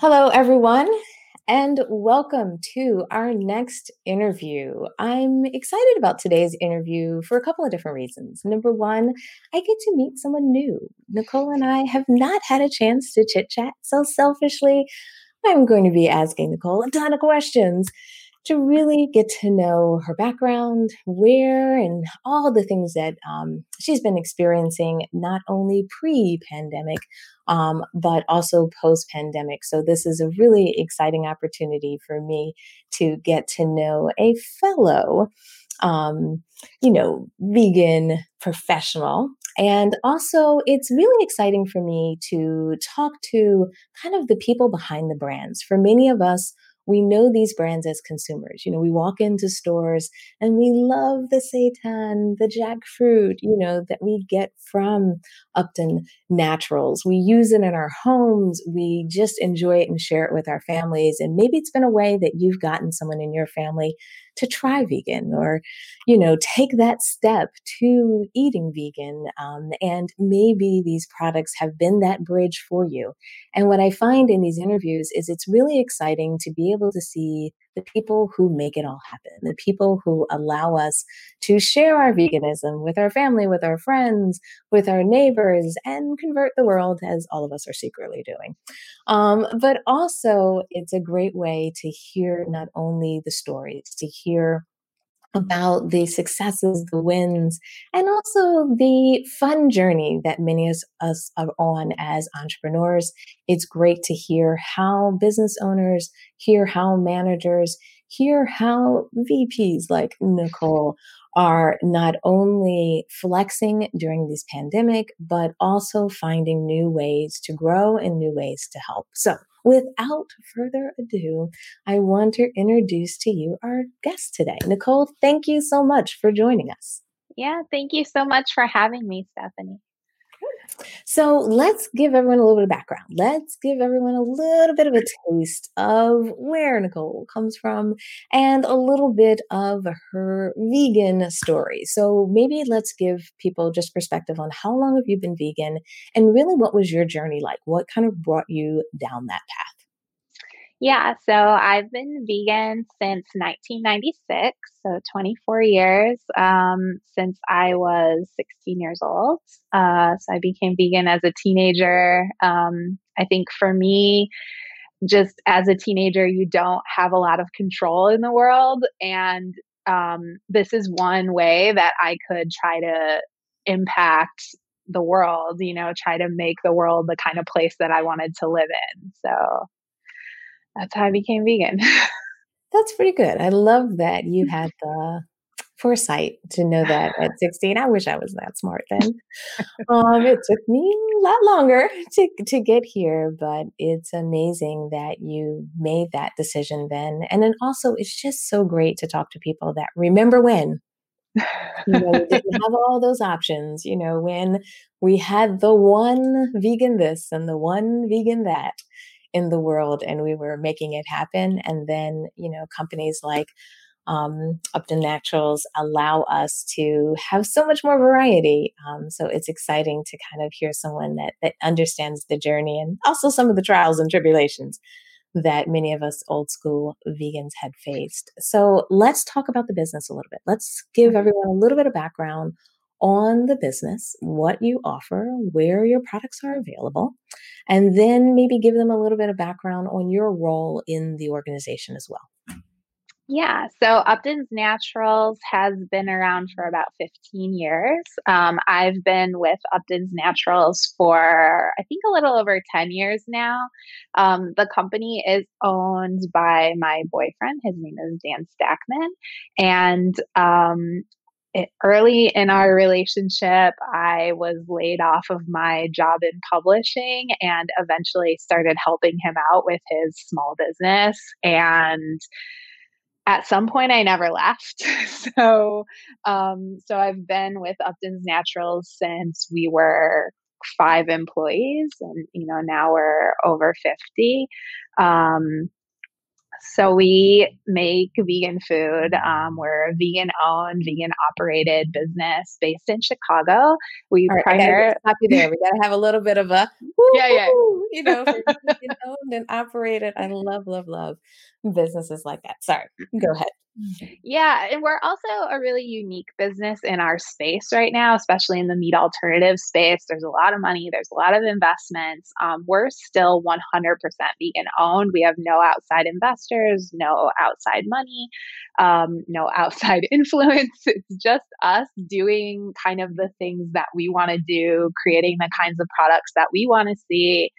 Hello, everyone, and welcome to our next interview. I'm excited about today's interview for a couple of different reasons. Number one, I get to meet someone new. Nicole and I have not had a chance to chit chat, so selfishly, I'm going to be asking Nicole a ton of questions to really get to know her background, where, and all the things that um, she's been experiencing, not only pre pandemic, um, but also post pandemic. So, this is a really exciting opportunity for me to get to know a fellow, um, you know, vegan professional. And also, it's really exciting for me to talk to kind of the people behind the brands. For many of us, we know these brands as consumers. You know, we walk into stores and we love the seitan, the jackfruit, you know, that we get from Upton Naturals. We use it in our homes. We just enjoy it and share it with our families. And maybe it's been a way that you've gotten someone in your family to try vegan or, you know, take that step to eating vegan. Um, and maybe these products have been that bridge for you. And what I find in these interviews is it's really exciting to be able to see the people who make it all happen, the people who allow us to share our veganism with our family, with our friends, with our neighbors, and convert the world as all of us are secretly doing. Um, but also, it's a great way to hear not only the stories, to hear about the successes, the wins, and also the fun journey that many of us are on as entrepreneurs. It's great to hear how business owners, hear how managers, hear how VPs like Nicole are not only flexing during this pandemic, but also finding new ways to grow and new ways to help. So, without further ado, I want to introduce to you our guest today. Nicole, thank you so much for joining us. Yeah, thank you so much for having me, Stephanie. So let's give everyone a little bit of background. Let's give everyone a little bit of a taste of where Nicole comes from and a little bit of her vegan story. So maybe let's give people just perspective on how long have you been vegan and really what was your journey like? What kind of brought you down that path? Yeah, so I've been vegan since 1996, so 24 years um, since I was 16 years old. Uh, so I became vegan as a teenager. Um, I think for me, just as a teenager, you don't have a lot of control in the world. And um, this is one way that I could try to impact the world, you know, try to make the world the kind of place that I wanted to live in. So that's how I became vegan. that's pretty good. I love that you had the foresight to know that at 16. I wish I was that smart then. um, it took me a lot longer to, to get here, but it's amazing that you made that decision then. And then also, it's just so great to talk to people that remember when. you know, we didn't have all those options, you know, when we had the one vegan this and the one vegan that in the world and we were making it happen. And then, you know, companies like um, Upton Naturals allow us to have so much more variety. Um, so it's exciting to kind of hear someone that that understands the journey and also some of the trials and tribulations that many of us old school vegans had faced. So let's talk about the business a little bit. Let's give mm-hmm. everyone a little bit of background on the business, what you offer, where your products are available, and then maybe give them a little bit of background on your role in the organization as well. Yeah, so Upton's Naturals has been around for about 15 years. Um, I've been with Upton's Naturals for, I think, a little over 10 years now. Um, the company is owned by my boyfriend. His name is Dan Stackman. And um, early in our relationship, I was laid off of my job in publishing and eventually started helping him out with his small business. And at some point, I never left. so, um, so I've been with Upton's Naturals since we were five employees, and you know now we're over fifty. Um, so we make vegan food. Um, we're a vegan owned, vegan operated business based in Chicago. We All right, stop you there. We got to have a little bit of a woo yeah, yeah. You know, owned and operated. I love, love, love businesses like that. Sorry, go ahead. Yeah, and we're also a really unique business in our space right now, especially in the meat alternative space. There's a lot of money, there's a lot of investments. Um, we're still 100% vegan owned. We have no outside investors, no outside money, um, no outside influence. It's just us doing kind of the things that we want to do, creating the kinds of products that we want to see.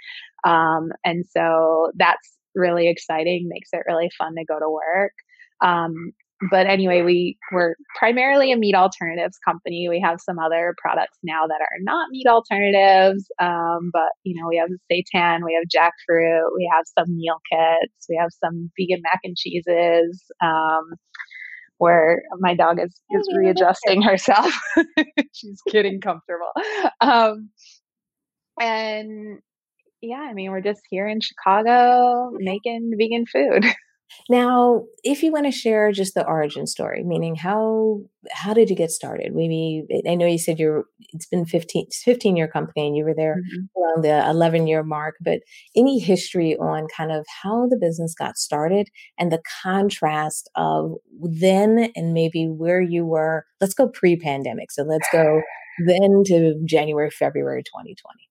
Um, and so that's really exciting, makes it really fun to go to work. Um, but anyway, we we're primarily a meat alternatives company. We have some other products now that are not meat alternatives, um, but you know we have seitan, we have jackfruit, we have some meal kits, we have some vegan mac and cheeses. Um, where my dog is is oh, readjusting herself. She's getting comfortable. Um, and yeah, I mean, we're just here in Chicago making vegan food. Now, if you want to share just the origin story, meaning how how did you get started? Maybe I know you said you're it's been 15 15 year company and you were there mm-hmm. around the 11 year mark, but any history on kind of how the business got started and the contrast of then and maybe where you were. Let's go pre-pandemic. So let's go then to January, February 2020.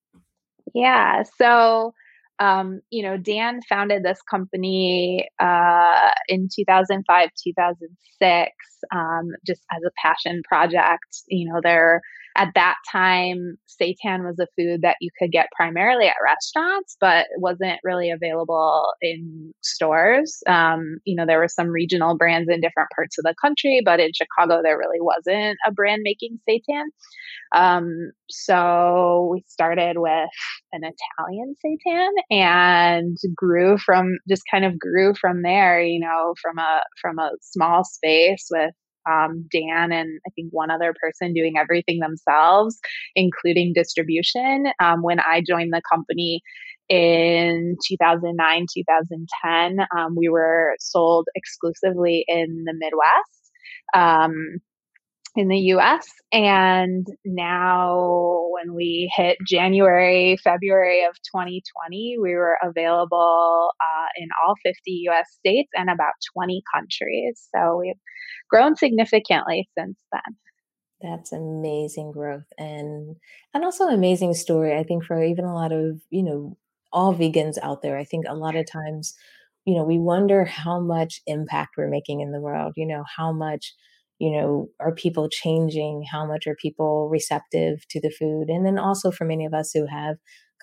Yeah. So um, you know, Dan founded this company uh, in 2005, 2006, um, just as a passion project. You know, there at that time, seitan was a food that you could get primarily at restaurants, but wasn't really available in stores. Um, you know, there were some regional brands in different parts of the country, but in Chicago, there really wasn't a brand making seitan. Um, so we started with an Italian seitan and grew from just kind of grew from there, you know, from a from a small space with um, Dan and I think one other person doing everything themselves, including distribution. Um, when I joined the company in 2009, 2010, um, we were sold exclusively in the Midwest. In the US. And now, when we hit January, February of 2020, we were available uh, in all 50 US states and about 20 countries. So we've grown significantly since then. That's amazing growth and and also an amazing story. I think for even a lot of, you know, all vegans out there, I think a lot of times, you know, we wonder how much impact we're making in the world, you know, how much you know, are people changing? How much are people receptive to the food? And then also for many of us who have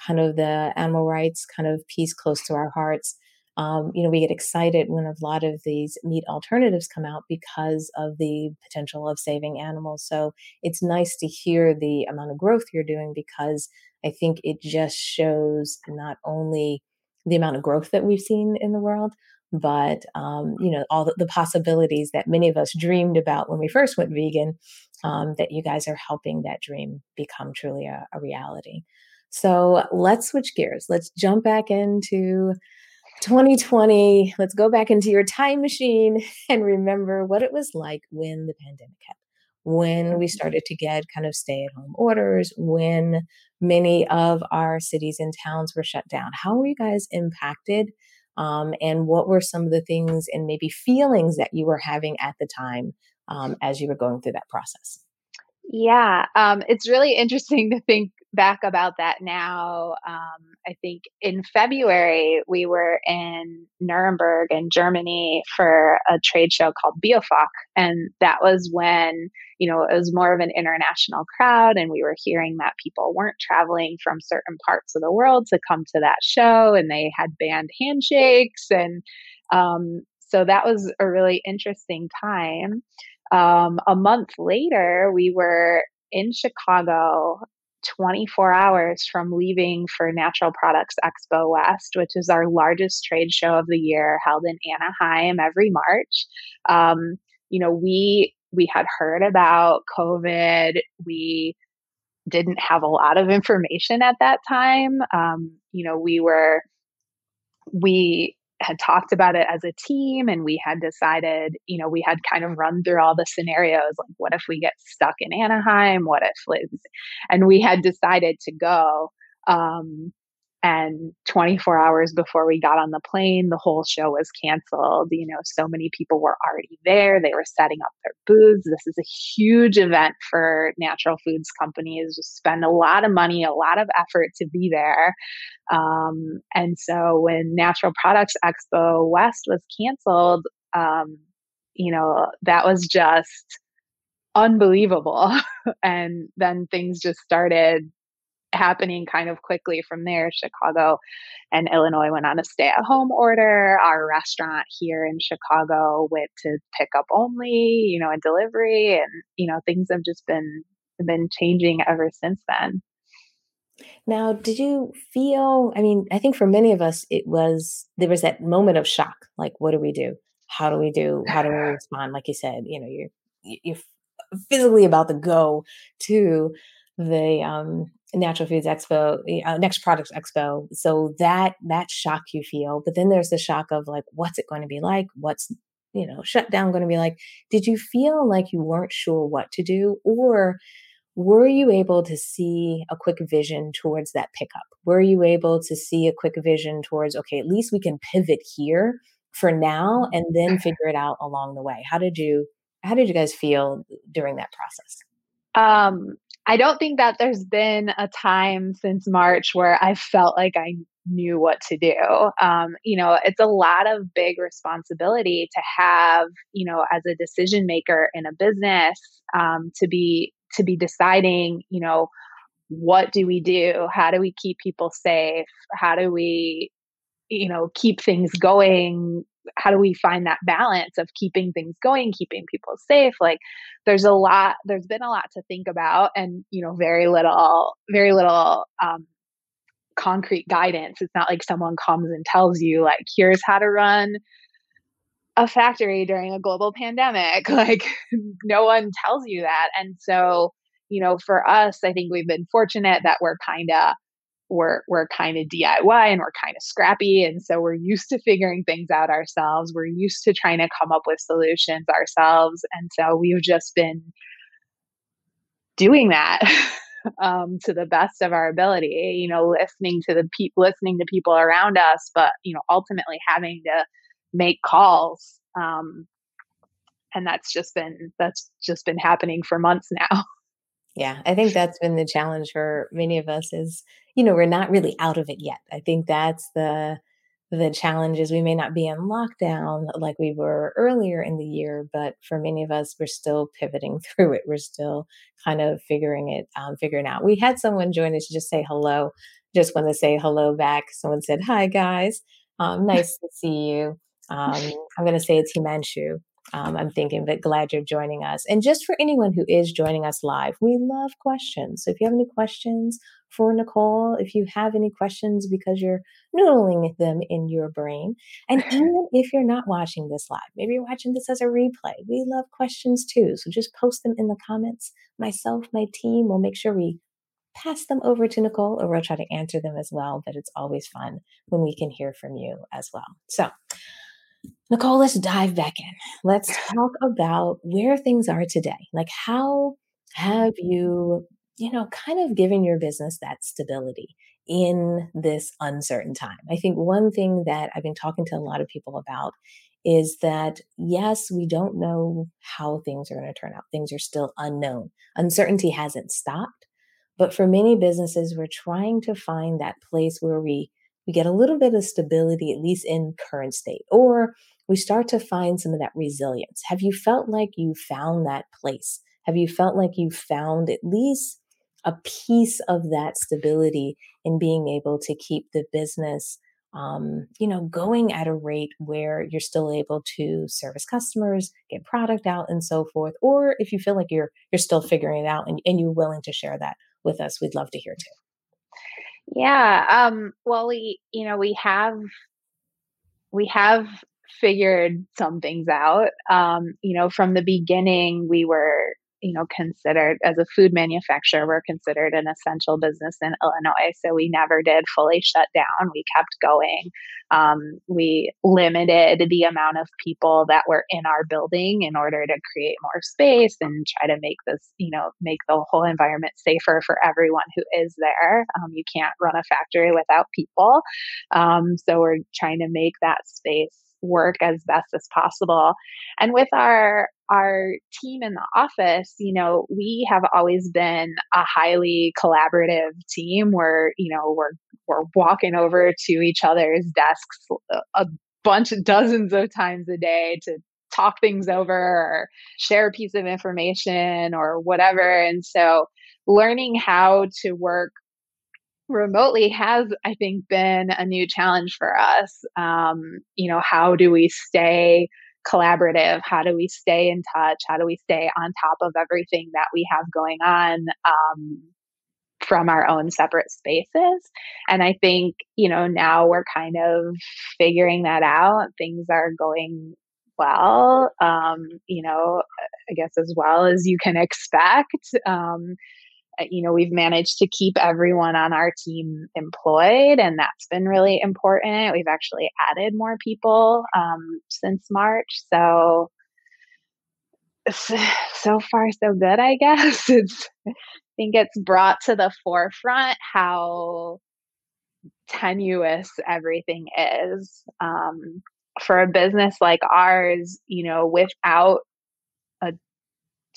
kind of the animal rights kind of piece close to our hearts, um, you know, we get excited when a lot of these meat alternatives come out because of the potential of saving animals. So it's nice to hear the amount of growth you're doing because I think it just shows not only the amount of growth that we've seen in the world, but um, you know all the, the, possibilities that many of us dreamed about when we first went vegan um, that you guys are helping that dream become truly a, a, reality. So let's switch gears. Let's jump back into 2020 let's go back into your time machine and remember what it was like when the pandemic hit when we mm-hmm. started to get kind of stay at home orders when many of our cities and towns were shut down. How were you guys impacted um, and what were some of the things and maybe feelings that you were having at the time um, as you were going through that process? Yeah, um, it's really interesting to think back about that now. Um, I think in February, we were in Nuremberg in Germany for a trade show called Biofach. And that was when, you know, it was more of an international crowd. And we were hearing that people weren't traveling from certain parts of the world to come to that show. And they had banned handshakes. And um, so that was a really interesting time. Um, a month later, we were in Chicago 24 hours from leaving for Natural Products Expo West, which is our largest trade show of the year, held in Anaheim every March. Um, you know, we we had heard about COVID. We didn't have a lot of information at that time. Um, you know, we were we had talked about it as a team and we had decided, you know, we had kind of run through all the scenarios like, what if we get stuck in Anaheim? What if Liz? And we had decided to go. Um, and 24 hours before we got on the plane, the whole show was canceled. You know, so many people were already there. They were setting up their booths. This is a huge event for natural foods companies. Just spend a lot of money, a lot of effort to be there. Um, and so when Natural Products Expo West was canceled, um, you know, that was just unbelievable. and then things just started happening kind of quickly from there. Chicago and Illinois went on a stay at home order. Our restaurant here in Chicago went to pick up only, you know, and delivery and you know, things have just been been changing ever since then. Now, did you feel, I mean, I think for many of us it was there was that moment of shock. Like what do we do? How do we do? How do we respond? Like you said, you know, you're you're physically about to go to the um Natural Foods Expo, uh, Next Products Expo. So that that shock you feel, but then there's the shock of like, what's it going to be like? What's you know shut down going to be like? Did you feel like you weren't sure what to do, or were you able to see a quick vision towards that pickup? Were you able to see a quick vision towards okay, at least we can pivot here for now, and then figure it out along the way? How did you how did you guys feel during that process? Um, I don't think that there's been a time since March where I felt like I knew what to do. Um, you know, it's a lot of big responsibility to have, you know, as a decision maker in a business, um, to be to be deciding, you know, what do we do? How do we keep people safe? How do we, you know, keep things going how do we find that balance of keeping things going keeping people safe? Like there's a lot there's been a lot to think about and you know very little very little um, concrete guidance. It's not like someone comes and tells you like here's how to run a factory during a global pandemic. Like no one tells you that. And so you know for us i think we've been fortunate that we're kind of we're we're kind of DIY and we're kind of scrappy and so we're used to figuring things out ourselves. We're used to trying to come up with solutions ourselves and so we've just been doing that um, to the best of our ability, you know, listening to the people listening to people around us, but you know, ultimately having to make calls um, and that's just been that's just been happening for months now. Yeah, I think that's been the challenge for many of us is, you know, we're not really out of it yet. I think that's the the challenge is we may not be in lockdown like we were earlier in the year, but for many of us, we're still pivoting through it. We're still kind of figuring it, um, figuring out. We had someone join us to just say hello. Just want to say hello back. Someone said, "Hi guys, um, nice to see you." Um, I'm going to say it's Himanshu um, I'm thinking, but glad you're joining us. And just for anyone who is joining us live, we love questions. So if you have any questions for Nicole, if you have any questions because you're noodling them in your brain, and even if you're not watching this live, maybe you're watching this as a replay, we love questions too. So just post them in the comments. Myself, my team will make sure we pass them over to Nicole or we'll try to answer them as well. But it's always fun when we can hear from you as well. So, Nicole, let's dive back in. Let's talk about where things are today. Like, how have you, you know, kind of given your business that stability in this uncertain time? I think one thing that I've been talking to a lot of people about is that yes, we don't know how things are going to turn out. Things are still unknown. Uncertainty hasn't stopped. But for many businesses, we're trying to find that place where we we get a little bit of stability, at least in current state, or we start to find some of that resilience. Have you felt like you found that place? Have you felt like you found at least a piece of that stability in being able to keep the business, um, you know, going at a rate where you're still able to service customers, get product out, and so forth? Or if you feel like you're you're still figuring it out and, and you're willing to share that with us, we'd love to hear too. Yeah. Um, well, we, you know, we have, we have figured some things out. Um, you know, from the beginning, we were, you know, considered as a food manufacturer, we're considered an essential business in Illinois. So we never did fully shut down. We kept going. Um, we limited the amount of people that were in our building in order to create more space and try to make this, you know, make the whole environment safer for everyone who is there. Um, you can't run a factory without people. Um, so we're trying to make that space work as best as possible. And with our our team in the office, you know, we have always been a highly collaborative team where, you know, we're we're walking over to each other's desks a bunch of dozens of times a day to talk things over or share a piece of information or whatever. And so learning how to work remotely has, I think, been a new challenge for us. Um, you know, how do we stay collaborative? How do we stay in touch? How do we stay on top of everything that we have going on? Um, from our own separate spaces. And I think, you know, now we're kind of figuring that out. Things are going well, um, you know, I guess as well as you can expect. Um, you know, we've managed to keep everyone on our team employed, and that's been really important. We've actually added more people um, since March. So, so far, so good, I guess. It's, I think it's brought to the forefront how tenuous everything is. Um, for a business like ours, you know, without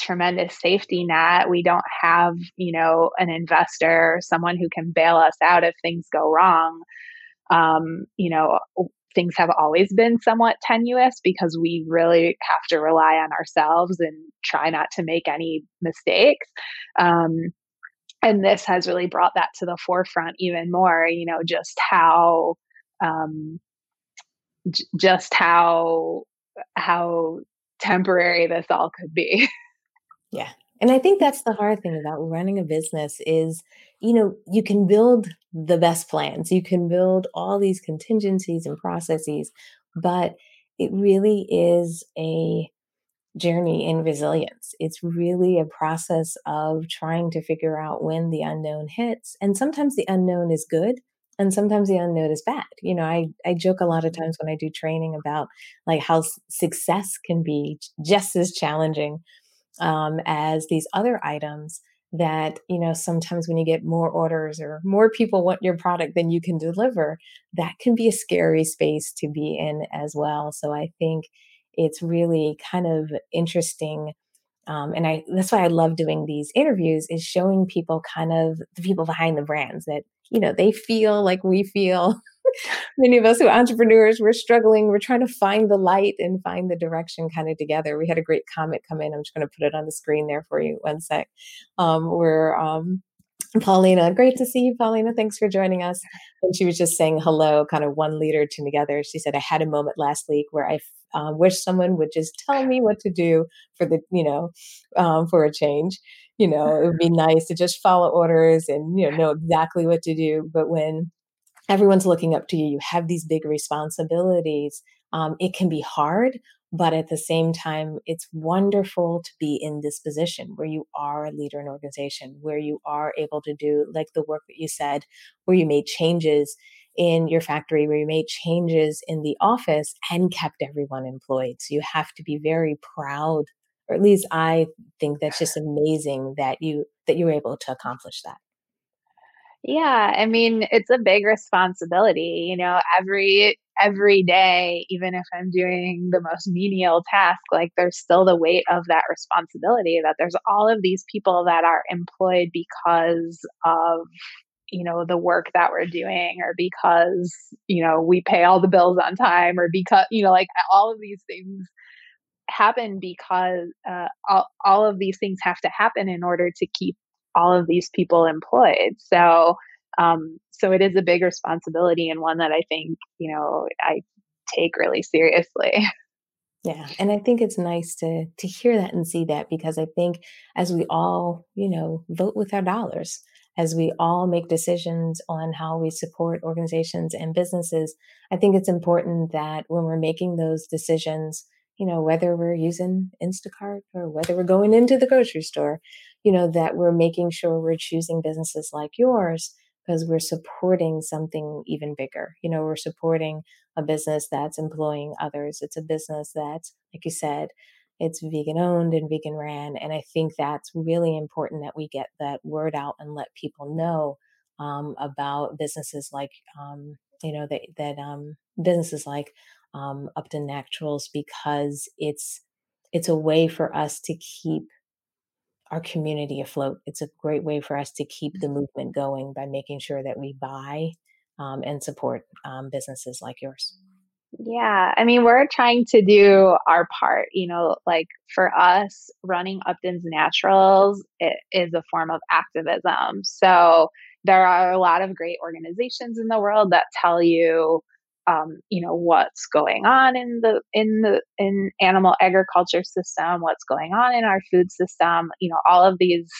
tremendous safety net. We don't have, you know, an investor, someone who can bail us out if things go wrong. Um, you know, things have always been somewhat tenuous because we really have to rely on ourselves and try not to make any mistakes. Um, and this has really brought that to the forefront even more, you know, just how, um, j- just how, how temporary this all could be. Yeah. And I think that's the hard thing about running a business is, you know, you can build the best plans. You can build all these contingencies and processes, but it really is a journey in resilience. It's really a process of trying to figure out when the unknown hits. And sometimes the unknown is good and sometimes the unknown is bad. You know, I I joke a lot of mm-hmm. times when I do training about like how success can be just as challenging um, as these other items that you know sometimes when you get more orders or more people want your product than you can deliver that can be a scary space to be in as well. So i think it's really kind of interesting um, and i that's why i love doing these interviews is showing people kind of the people behind the brands that you know they feel like we feel many of us who entrepreneurs, we're struggling. We're trying to find the light and find the direction kind of together. We had a great comment come in. I'm just going to put it on the screen there for you. One sec. Um, where um, Paulina, great to see you, Paulina. Thanks for joining us. And she was just saying hello, kind of one leader to together. She said, I had a moment last week where I uh, wish someone would just tell me what to do for the, you know, um, for a change. You know, it would be nice to just follow orders and, you know, know exactly what to do. But when everyone's looking up to you. You have these big responsibilities. Um, it can be hard, but at the same time, it's wonderful to be in this position where you are a leader in an organization, where you are able to do like the work that you said, where you made changes in your factory, where you made changes in the office and kept everyone employed. So you have to be very proud, or at least I think that's just amazing that you that you were able to accomplish that. Yeah, I mean, it's a big responsibility, you know, every every day, even if I'm doing the most menial task, like there's still the weight of that responsibility that there's all of these people that are employed because of you know the work that we're doing or because you know we pay all the bills on time or because you know like all of these things happen because uh, all, all of these things have to happen in order to keep all of these people employed. So, um, so it is a big responsibility and one that I think, you know, I take really seriously. Yeah, and I think it's nice to to hear that and see that because I think as we all, you know, vote with our dollars, as we all make decisions on how we support organizations and businesses, I think it's important that when we're making those decisions, you know, whether we're using Instacart or whether we're going into the grocery store, you know, that we're making sure we're choosing businesses like yours because we're supporting something even bigger. You know, we're supporting a business that's employing others. It's a business that's, like you said, it's vegan owned and vegan ran. And I think that's really important that we get that word out and let people know um, about businesses like, um, you know, that, that um, businesses like um, Upton Naturals because it's it's a way for us to keep our community afloat. It's a great way for us to keep the movement going by making sure that we buy um, and support um, businesses like yours. Yeah, I mean, we're trying to do our part. You know, like for us, running Upton's Naturals it is a form of activism. So there are a lot of great organizations in the world that tell you um, you know what's going on in the in the in animal agriculture system what's going on in our food system you know all of these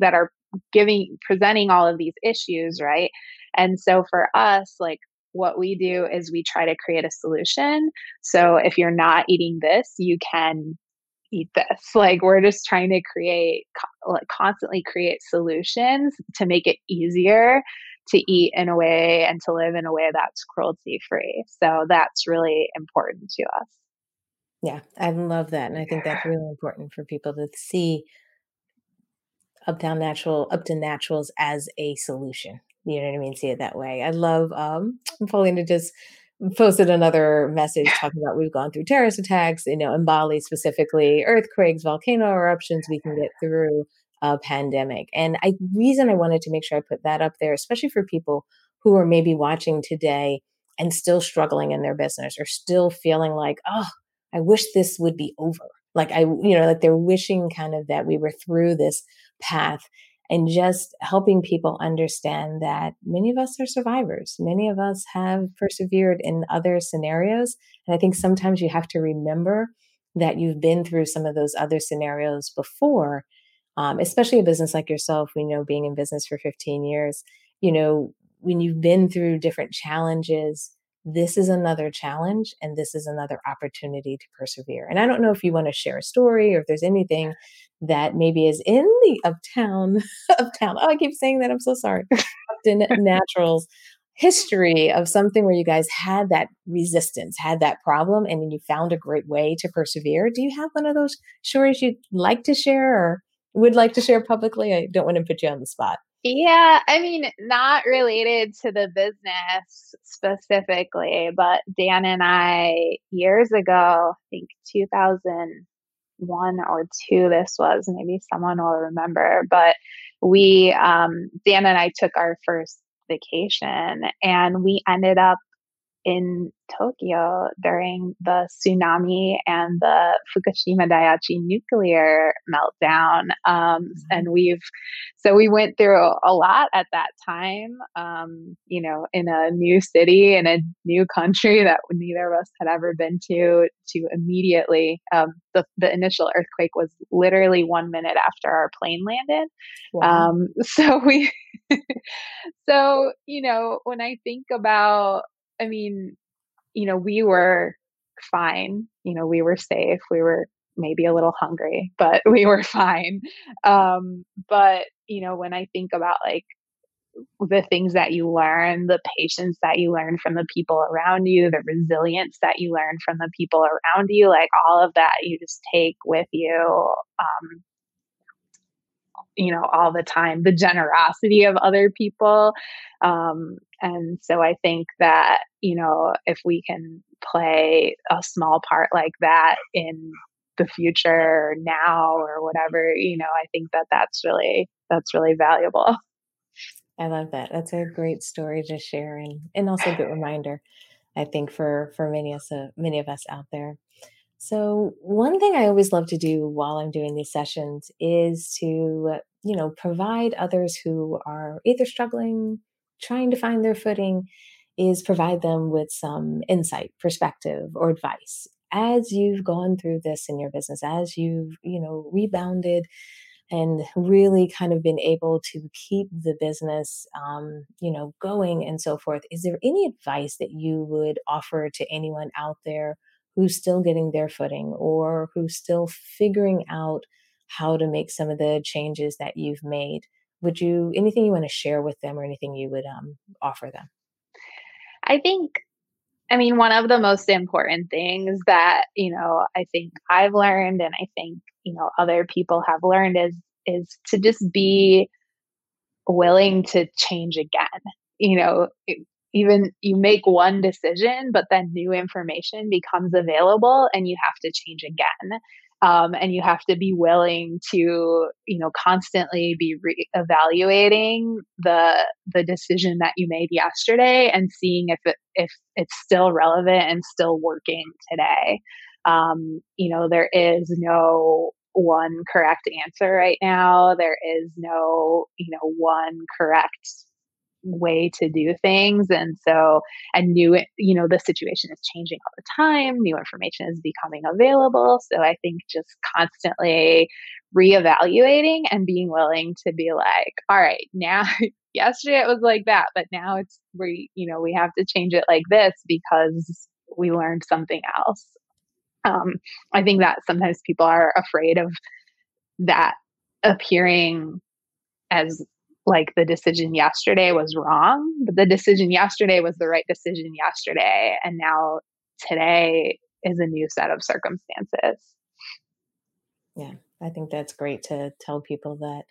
that are giving presenting all of these issues right? And so for us like what we do is we try to create a solution. So if you're not eating this you can eat this. Like we're just trying to create like constantly create solutions to make it easier to eat in a way and to live in a way that's cruelty free. So that's really important to us. Yeah, I love that. And I think that's really important for people to see Uptown Natural, Upton Naturals as a solution. You know what I mean? See it that way. I love um Paulina just posted another message talking about we've gone through terrorist attacks, you know, in Bali specifically, earthquakes, volcano eruptions, we can get through a pandemic. And I reason I wanted to make sure I put that up there, especially for people who are maybe watching today and still struggling in their business or still feeling like, oh, I wish this would be over. Like I, you know, like they're wishing kind of that we were through this path and just helping people understand that many of us are survivors. Many of us have persevered in other scenarios. And I think sometimes you have to remember that you've been through some of those other scenarios before um, especially a business like yourself, we know being in business for 15 years, you know, when you've been through different challenges, this is another challenge and this is another opportunity to persevere. And I don't know if you want to share a story or if there's anything that maybe is in the uptown, uptown. Oh, I keep saying that. I'm so sorry. Upton Naturals history of something where you guys had that resistance, had that problem, and then you found a great way to persevere. Do you have one of those stories you'd like to share or would like to share publicly? I don't want to put you on the spot. Yeah, I mean, not related to the business specifically, but Dan and I, years ago, I think 2001 or two, this was, maybe someone will remember, but we, um, Dan and I took our first vacation and we ended up in Tokyo during the tsunami and the Fukushima Daiichi nuclear meltdown. Um, mm-hmm. And we've, so we went through a lot at that time, um, you know, in a new city, in a new country that neither of us had ever been to, to immediately, um, the, the initial earthquake was literally one minute after our plane landed. Wow. Um, so we, so, you know, when I think about I mean, you know, we were fine. You know, we were safe. We were maybe a little hungry, but we were fine. Um, but, you know, when I think about like the things that you learn, the patience that you learn from the people around you, the resilience that you learn from the people around you, like all of that you just take with you um, you know all the time the generosity of other people. Um, and so i think that you know if we can play a small part like that in the future now or whatever you know i think that that's really that's really valuable. I love that. That's a great story to share and and also a good reminder i think for for many of us uh, many of us out there so, one thing I always love to do while I'm doing these sessions is to, you know, provide others who are either struggling, trying to find their footing, is provide them with some insight, perspective, or advice. As you've gone through this in your business, as you've, you know, rebounded and really kind of been able to keep the business um, you know going and so forth is there any advice that you would offer to anyone out there who's still getting their footing or who's still figuring out how to make some of the changes that you've made. Would you anything you want to share with them or anything you would um, offer them? I think i mean one of the most important things that you know i think i've learned and i think you know other people have learned is is to just be willing to change again. You know even you make one decision, but then new information becomes available and you have to change again. Um, and you have to be willing to, you know, constantly be re- evaluating the the decision that you made yesterday and seeing if it if it's still relevant and still working today. Um, you know, there is no one correct answer right now. There is no, you know, one correct way to do things and so and new you know the situation is changing all the time new information is becoming available so i think just constantly reevaluating and being willing to be like all right now yesterday it was like that but now it's we you know we have to change it like this because we learned something else. Um, i think that sometimes people are afraid of that appearing as like the decision yesterday was wrong, but the decision yesterday was the right decision yesterday. And now today is a new set of circumstances. Yeah, I think that's great to tell people that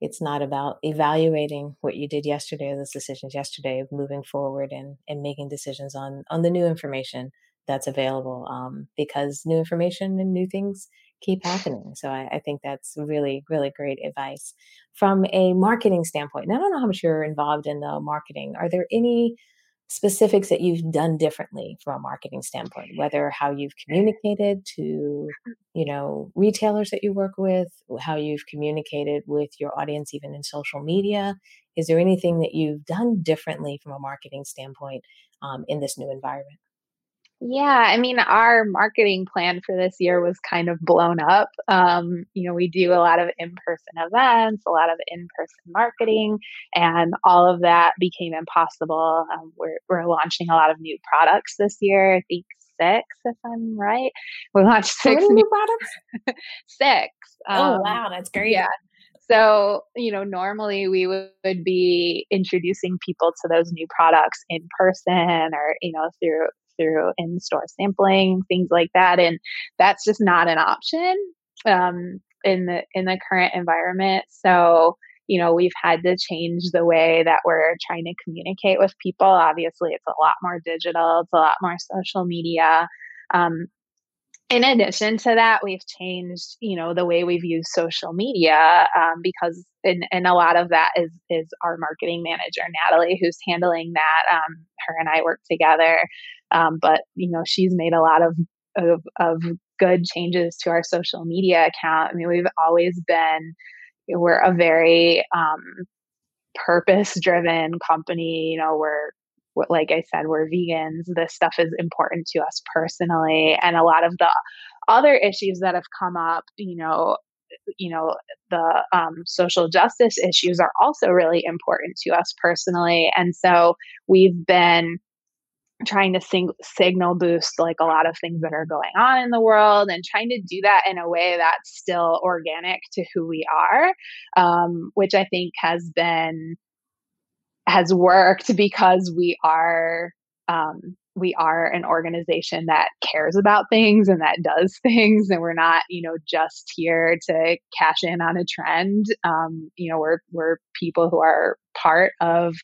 it's not about evaluating what you did yesterday or those decisions yesterday moving forward and, and making decisions on on the new information that's available um, because new information and new things keep happening. So I, I, think that's really, really great advice. From a marketing standpoint, and I don't know how much you're involved in the marketing, are there any specifics that you've done differently from a marketing standpoint, whether how you've communicated to, you know, retailers that you work with, how you've communicated with your audience, even in social media? Is there anything that you've done differently from a marketing standpoint um, in this new environment? Yeah, I mean, our marketing plan for this year was kind of blown up. Um, you know, we do a lot of in person events, a lot of in person marketing, and all of that became impossible. Um, we're, we're launching a lot of new products this year. I think six, if I'm right. We launched six new, new products. six. Oh, um, oh wow, that's great. Yeah. So, you know, normally we would be introducing people to those new products in person or, you know, through through in store sampling, things like that. And that's just not an option um, in the in the current environment. So you know we've had to change the way that we're trying to communicate with people obviously it's a lot more digital it's a lot more social media um, in addition to that we've changed you know the way we've used social media um, because and, and a lot of that is is our marketing manager natalie who's handling that um, her and i work together um, but you know, she's made a lot of, of of good changes to our social media account. I mean, we've always been we're a very um, purpose driven company. You know, we're like I said, we're vegans. This stuff is important to us personally, and a lot of the other issues that have come up, you know, you know the um, social justice issues are also really important to us personally and so we've been trying to sing, signal boost like a lot of things that are going on in the world and trying to do that in a way that's still organic to who we are um, which i think has been has worked because we are um, we are an organization that cares about things and that does things and we're not you know just here to cash in on a trend. Um, you know we're we're people who are part of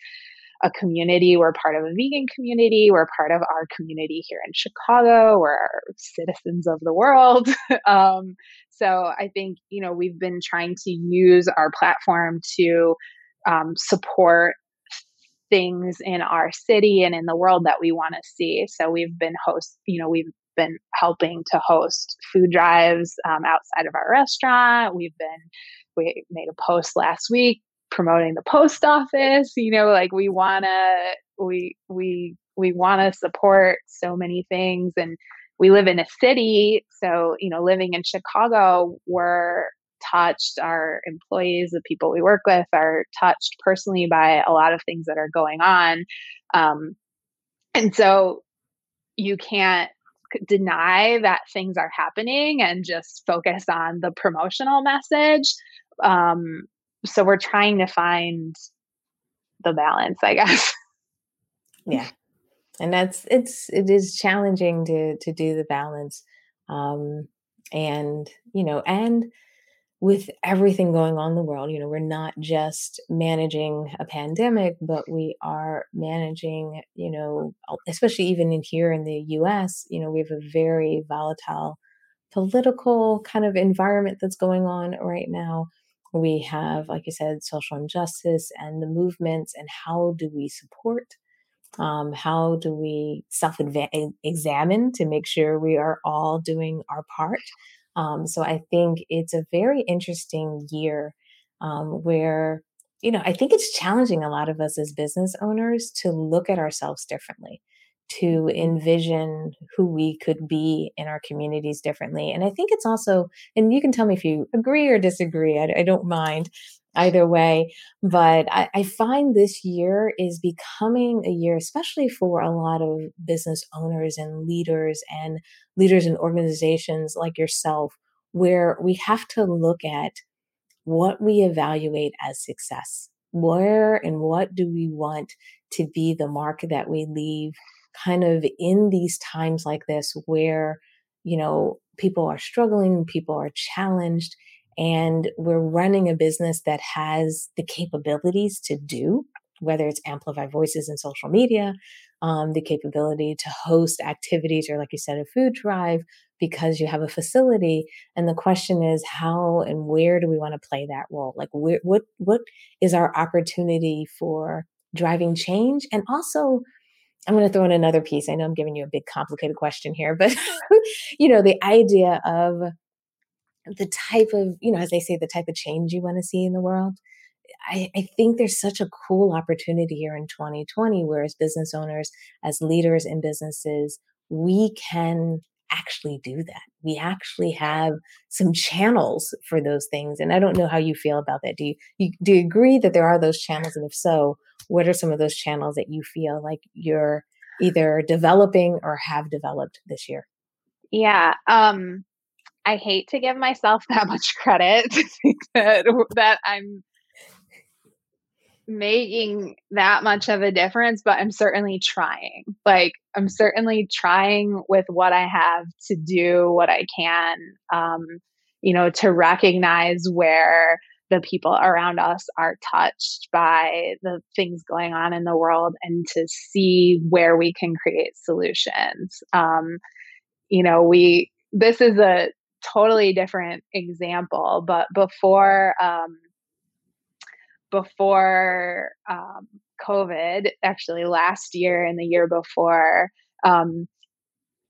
a community. We're part of a vegan community. We're part of our community here in Chicago. We're citizens of the world. um, so I think, you know, we've been trying to use our platform to um, support things in our city and in the world that we want to see. So we've been host, you know, we've been helping to host food drives um, outside of our restaurant. We've been we made a post last week promoting the post office you know like we want to we we we want to support so many things and we live in a city so you know living in chicago we're touched our employees the people we work with are touched personally by a lot of things that are going on um, and so you can't deny that things are happening and just focus on the promotional message. Um, so we're trying to find the balance, I guess. Yeah. And that's it's it is challenging to to do the balance. Um and you know, and with everything going on in the world, you know, we're not just managing a pandemic, but we are managing, you know, especially even in here in the US, you know, we have a very volatile political kind of environment that's going on right now. We have, like you said, social injustice and the movements, and how do we support? Um, how do we self examine to make sure we are all doing our part? Um, so I think it's a very interesting year um, where, you know, I think it's challenging a lot of us as business owners to look at ourselves differently, to envision who we could be in our communities differently. And I think it's also, and you can tell me if you agree or disagree, I, I don't mind either way. But I, I, find this year is becoming a year, especially for a lot of business owners and leaders and leaders in organizations like yourself, where we have to look at what we evaluate as success. Where and what do we want to be the mark that we leave kind of in these times like this where, you know, people are struggling, people are challenged, and we're running a business that has the capabilities to do, whether it's amplify voices in social media, um, the capability to host activities, or like you said, a food drive, because you have a facility. And the question is, how and where do we want to play that role? Like, where, what what is our opportunity for driving change, and also I'm going to throw in another piece. I know I'm giving you a big complicated question here, but you know, the idea of the type of, you know, as they say, the type of change you want to see in the world. I, I, think there's such a cool opportunity here in 2020 where as business owners, as leaders in businesses, we can actually do that. We actually have some channels for those things. And I don't know how you feel about that. Do you, you do you agree that there are those channels? And if so, what are some of those channels that you feel like you're either developing or have developed this year? Yeah. Um, I hate to give myself that much credit that, that I'm making that much of a difference, but I'm certainly trying. Like, I'm certainly trying with what I have to do what I can, um, you know, to recognize where the people around us are touched by the things going on in the world and to see where we can create solutions. Um, you know, we, this is a totally different example, but before um, before um, COVID, actually last year and the year before, um,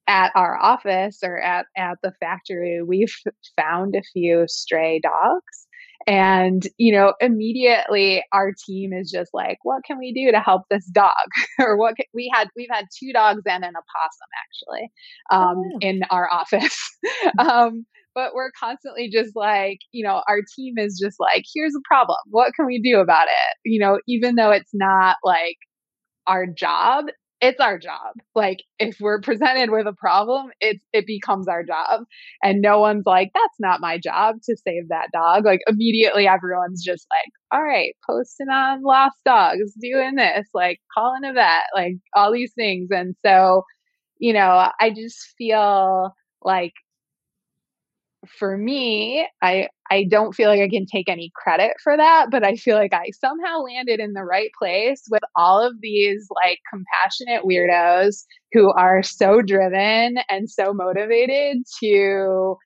at our office or at at the factory, we've found a few stray dogs and you know immediately our team is just like what can we do to help this dog? Or what can, we had we've had two dogs and an opossum actually um, oh. in our office. Um, but we're constantly just like you know our team is just like here's a problem. What can we do about it? You know even though it's not like our job it's our job. Like if we're presented with a problem, it it becomes our job. And no one's like, that's not my job to save that dog. Like immediately everyone's just like, all right, posting on lost dogs, doing this, like calling a vet, like all these things. And so, you know, I just feel like for me, I I don't feel like I can take any credit for that, but I feel like I somehow landed in the right place with all of these like compassionate weirdos who are so driven and so motivated to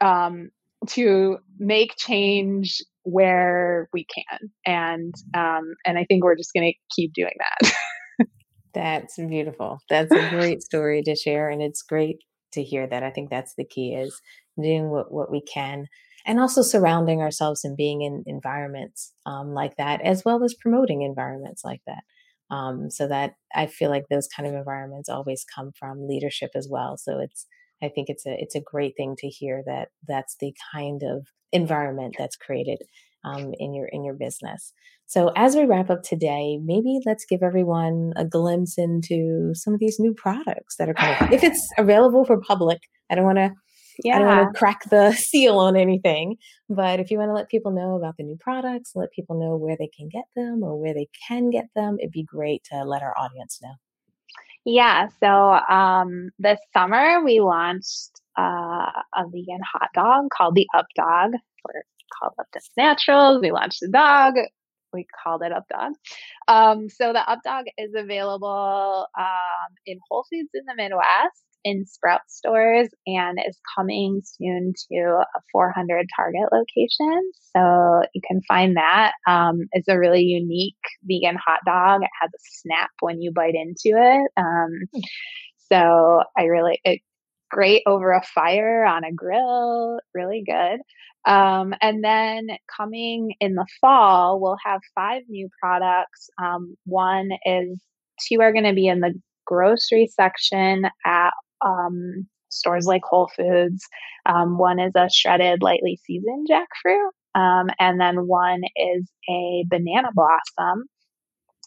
um to make change where we can. And um and I think we're just going to keep doing that. That's beautiful. That's a great story to share and it's great to hear that. I think that's the key is doing what, what we can and also surrounding ourselves and being in environments um, like that, as well as promoting environments like that. Um, so that I feel like those kind of environments always come from leadership as well. So it's, I think it's a, it's a great thing to hear that that's the kind of environment that's created um, in your in your business. So as we wrap up today, maybe let's give everyone a glimpse into some of these new products that are coming. if it's available for public, I don't want to. Yeah. I don't want to crack the seal on anything, but if you want to let people know about the new products, let people know where they can get them or where they can get them, it'd be great to let our audience know. Yeah. So um, this summer we launched uh, a vegan hot dog called the Up Dog. We're called Upton's Naturals. We launched the dog. We called it Up Dog. Um, so the Up Dog is available um, in Whole Foods in the Midwest, in Sprout stores, and is coming soon to a 400 Target location. So you can find that. Um, it's a really unique vegan hot dog. It has a snap when you bite into it. Um, hmm. so I really, it, great over a fire on a grill, really good. Um, and then coming in the fall, we'll have five new products. Um, one is two are going to be in the grocery section at um, stores like Whole Foods. Um, one is a shredded, lightly seasoned jackfruit. Um, and then one is a banana blossom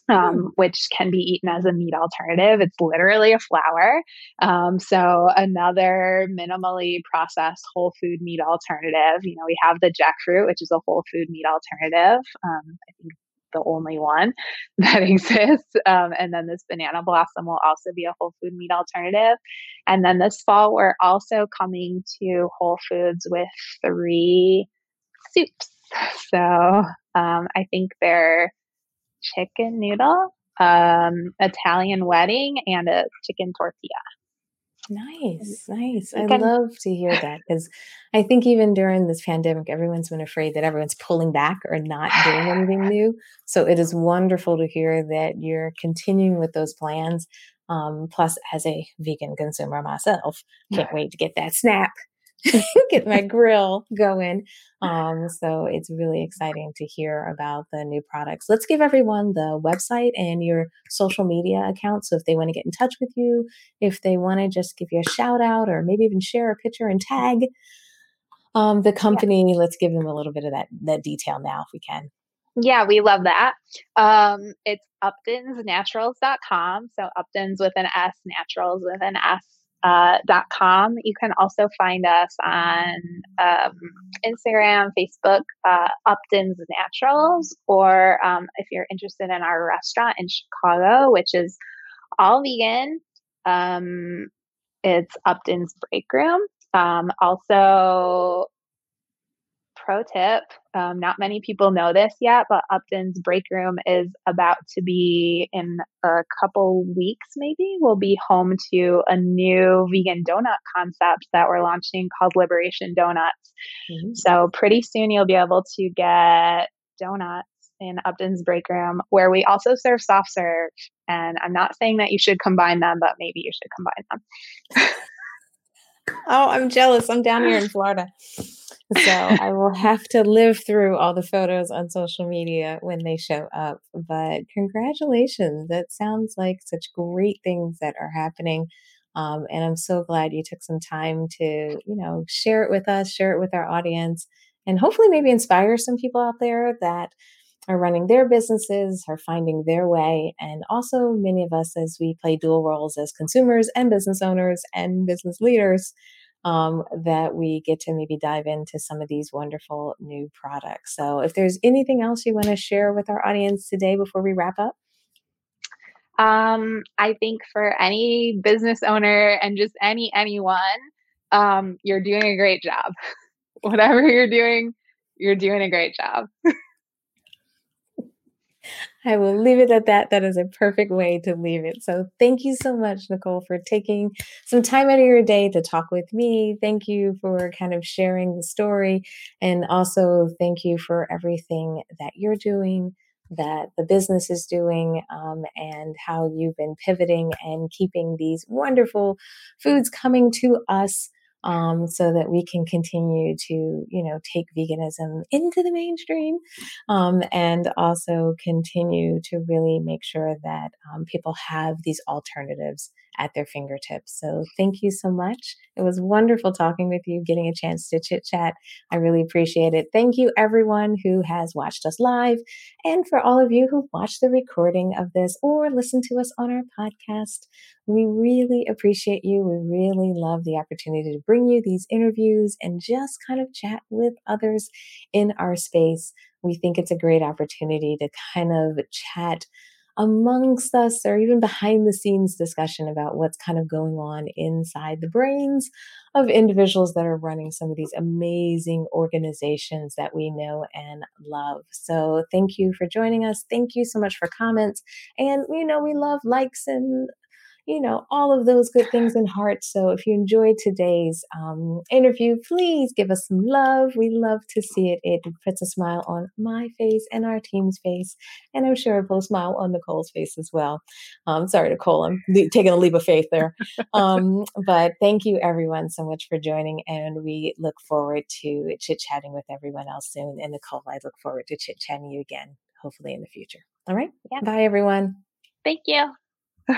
um, hmm. which can be eaten as a meat alternative. It's literally a flower. Um, so another minimally processed whole food meat alternative. You know, we have the jackfruit, which is a whole food meat alternative. Um, I think the only one that exists. Um, and then this banana blossom will also be a whole food meat alternative. And then this fall, we're also coming to Whole Foods with three soups. So um, I think they're chicken noodle, um, Italian wedding, and a chicken tortilla. Nice, nice. I love to hear that because I think even during this pandemic, everyone's been afraid that everyone's pulling back or not doing anything new. So it is wonderful to hear that you're continuing with those plans. Um, plus, as a vegan consumer myself, can't wait to get that snap get my grill going. Um, so it's really exciting to hear about the new products. Let's give everyone the website and your social media account. So if they want to get in touch with you, if they want to just give you a shout out or maybe even share a picture and tag um, the company, yeah. let's give them a little bit of that, that detail now if we can. Yeah, we love that. Um, it's uptonsnaturals.com. So Uptons with an S, naturals with an S uh, .com. You can also find us on um, Instagram, Facebook, uh, Upton's Naturals, or um, if you're interested in our restaurant in Chicago, which is all vegan, um, it's Upton's Break Room. Um, also, pro tip um, not many people know this yet, but Upton's Break Room is about to be in a couple weeks, maybe. We'll be home to a new vegan donut concept that we're launching called Liberation Donuts. Mm-hmm. So, pretty soon you'll be able to get donuts in Upton's Break Room, where we also serve soft serve. And I'm not saying that you should combine them, but maybe you should combine them. oh, I'm jealous. I'm down here in Florida. So I will have to live through all the photos on social media when they show up. But congratulations. That sounds like such great things that are happening. Um, and I'm so glad you took some time to, you know, share it with us, share it with our audience, and hopefully maybe inspire some people out there that are running their businesses, are finding their way. And also, many of us, as we play dual roles as consumers and business owners and business leaders, um, that we get to maybe dive into some of these wonderful new products. So, if there's anything else you want to share with our audience today before we wrap up? Um, I think for any business owner and just any anyone, um, you're doing a great job. Whatever you're doing, you're doing a great job. I will leave it at that. That is a perfect way to leave it. So, thank you so much, Nicole, for taking some time out of your day to talk with me. Thank you for kind of sharing the story. And also, thank you for everything that you're doing, that the business is doing, um, and how you've been pivoting and keeping these wonderful foods coming to us um, so that we can continue to, you know, take veganism into the mainstream um, and also continue to really make sure that um, people have these alternatives at their fingertips. So thank you so much. It was wonderful talking with you, getting a chance to chit chat. I really appreciate it. Thank you, everyone who has watched us live, and for all of you who watched the recording of this or listened to us on our podcast. We really appreciate you. We really love the opportunity to bring you these interviews and just kind of chat with others in our space. We think it's a great opportunity to kind of chat amongst us or even behind the scenes discussion about what's kind of going on inside the brains of individuals that are running some of these amazing organizations that we know and love. So thank you for joining us. Thank you so much for comments. And you know, we love likes and you know, all of those good things in heart. So if you enjoyed today's um, interview, please give us some love. We love to see it. It puts a smile on my face and our team's face. And I'm sure it will smile on Nicole's face as well. Um, sorry, Nicole, I'm taking a leap of faith there. Um, but thank you, everyone, so much for joining. And we look forward to chit chatting with everyone else soon. And Nicole, I look forward to chit chatting you again, hopefully in the future. All right. Yeah. Bye, everyone. Thank you.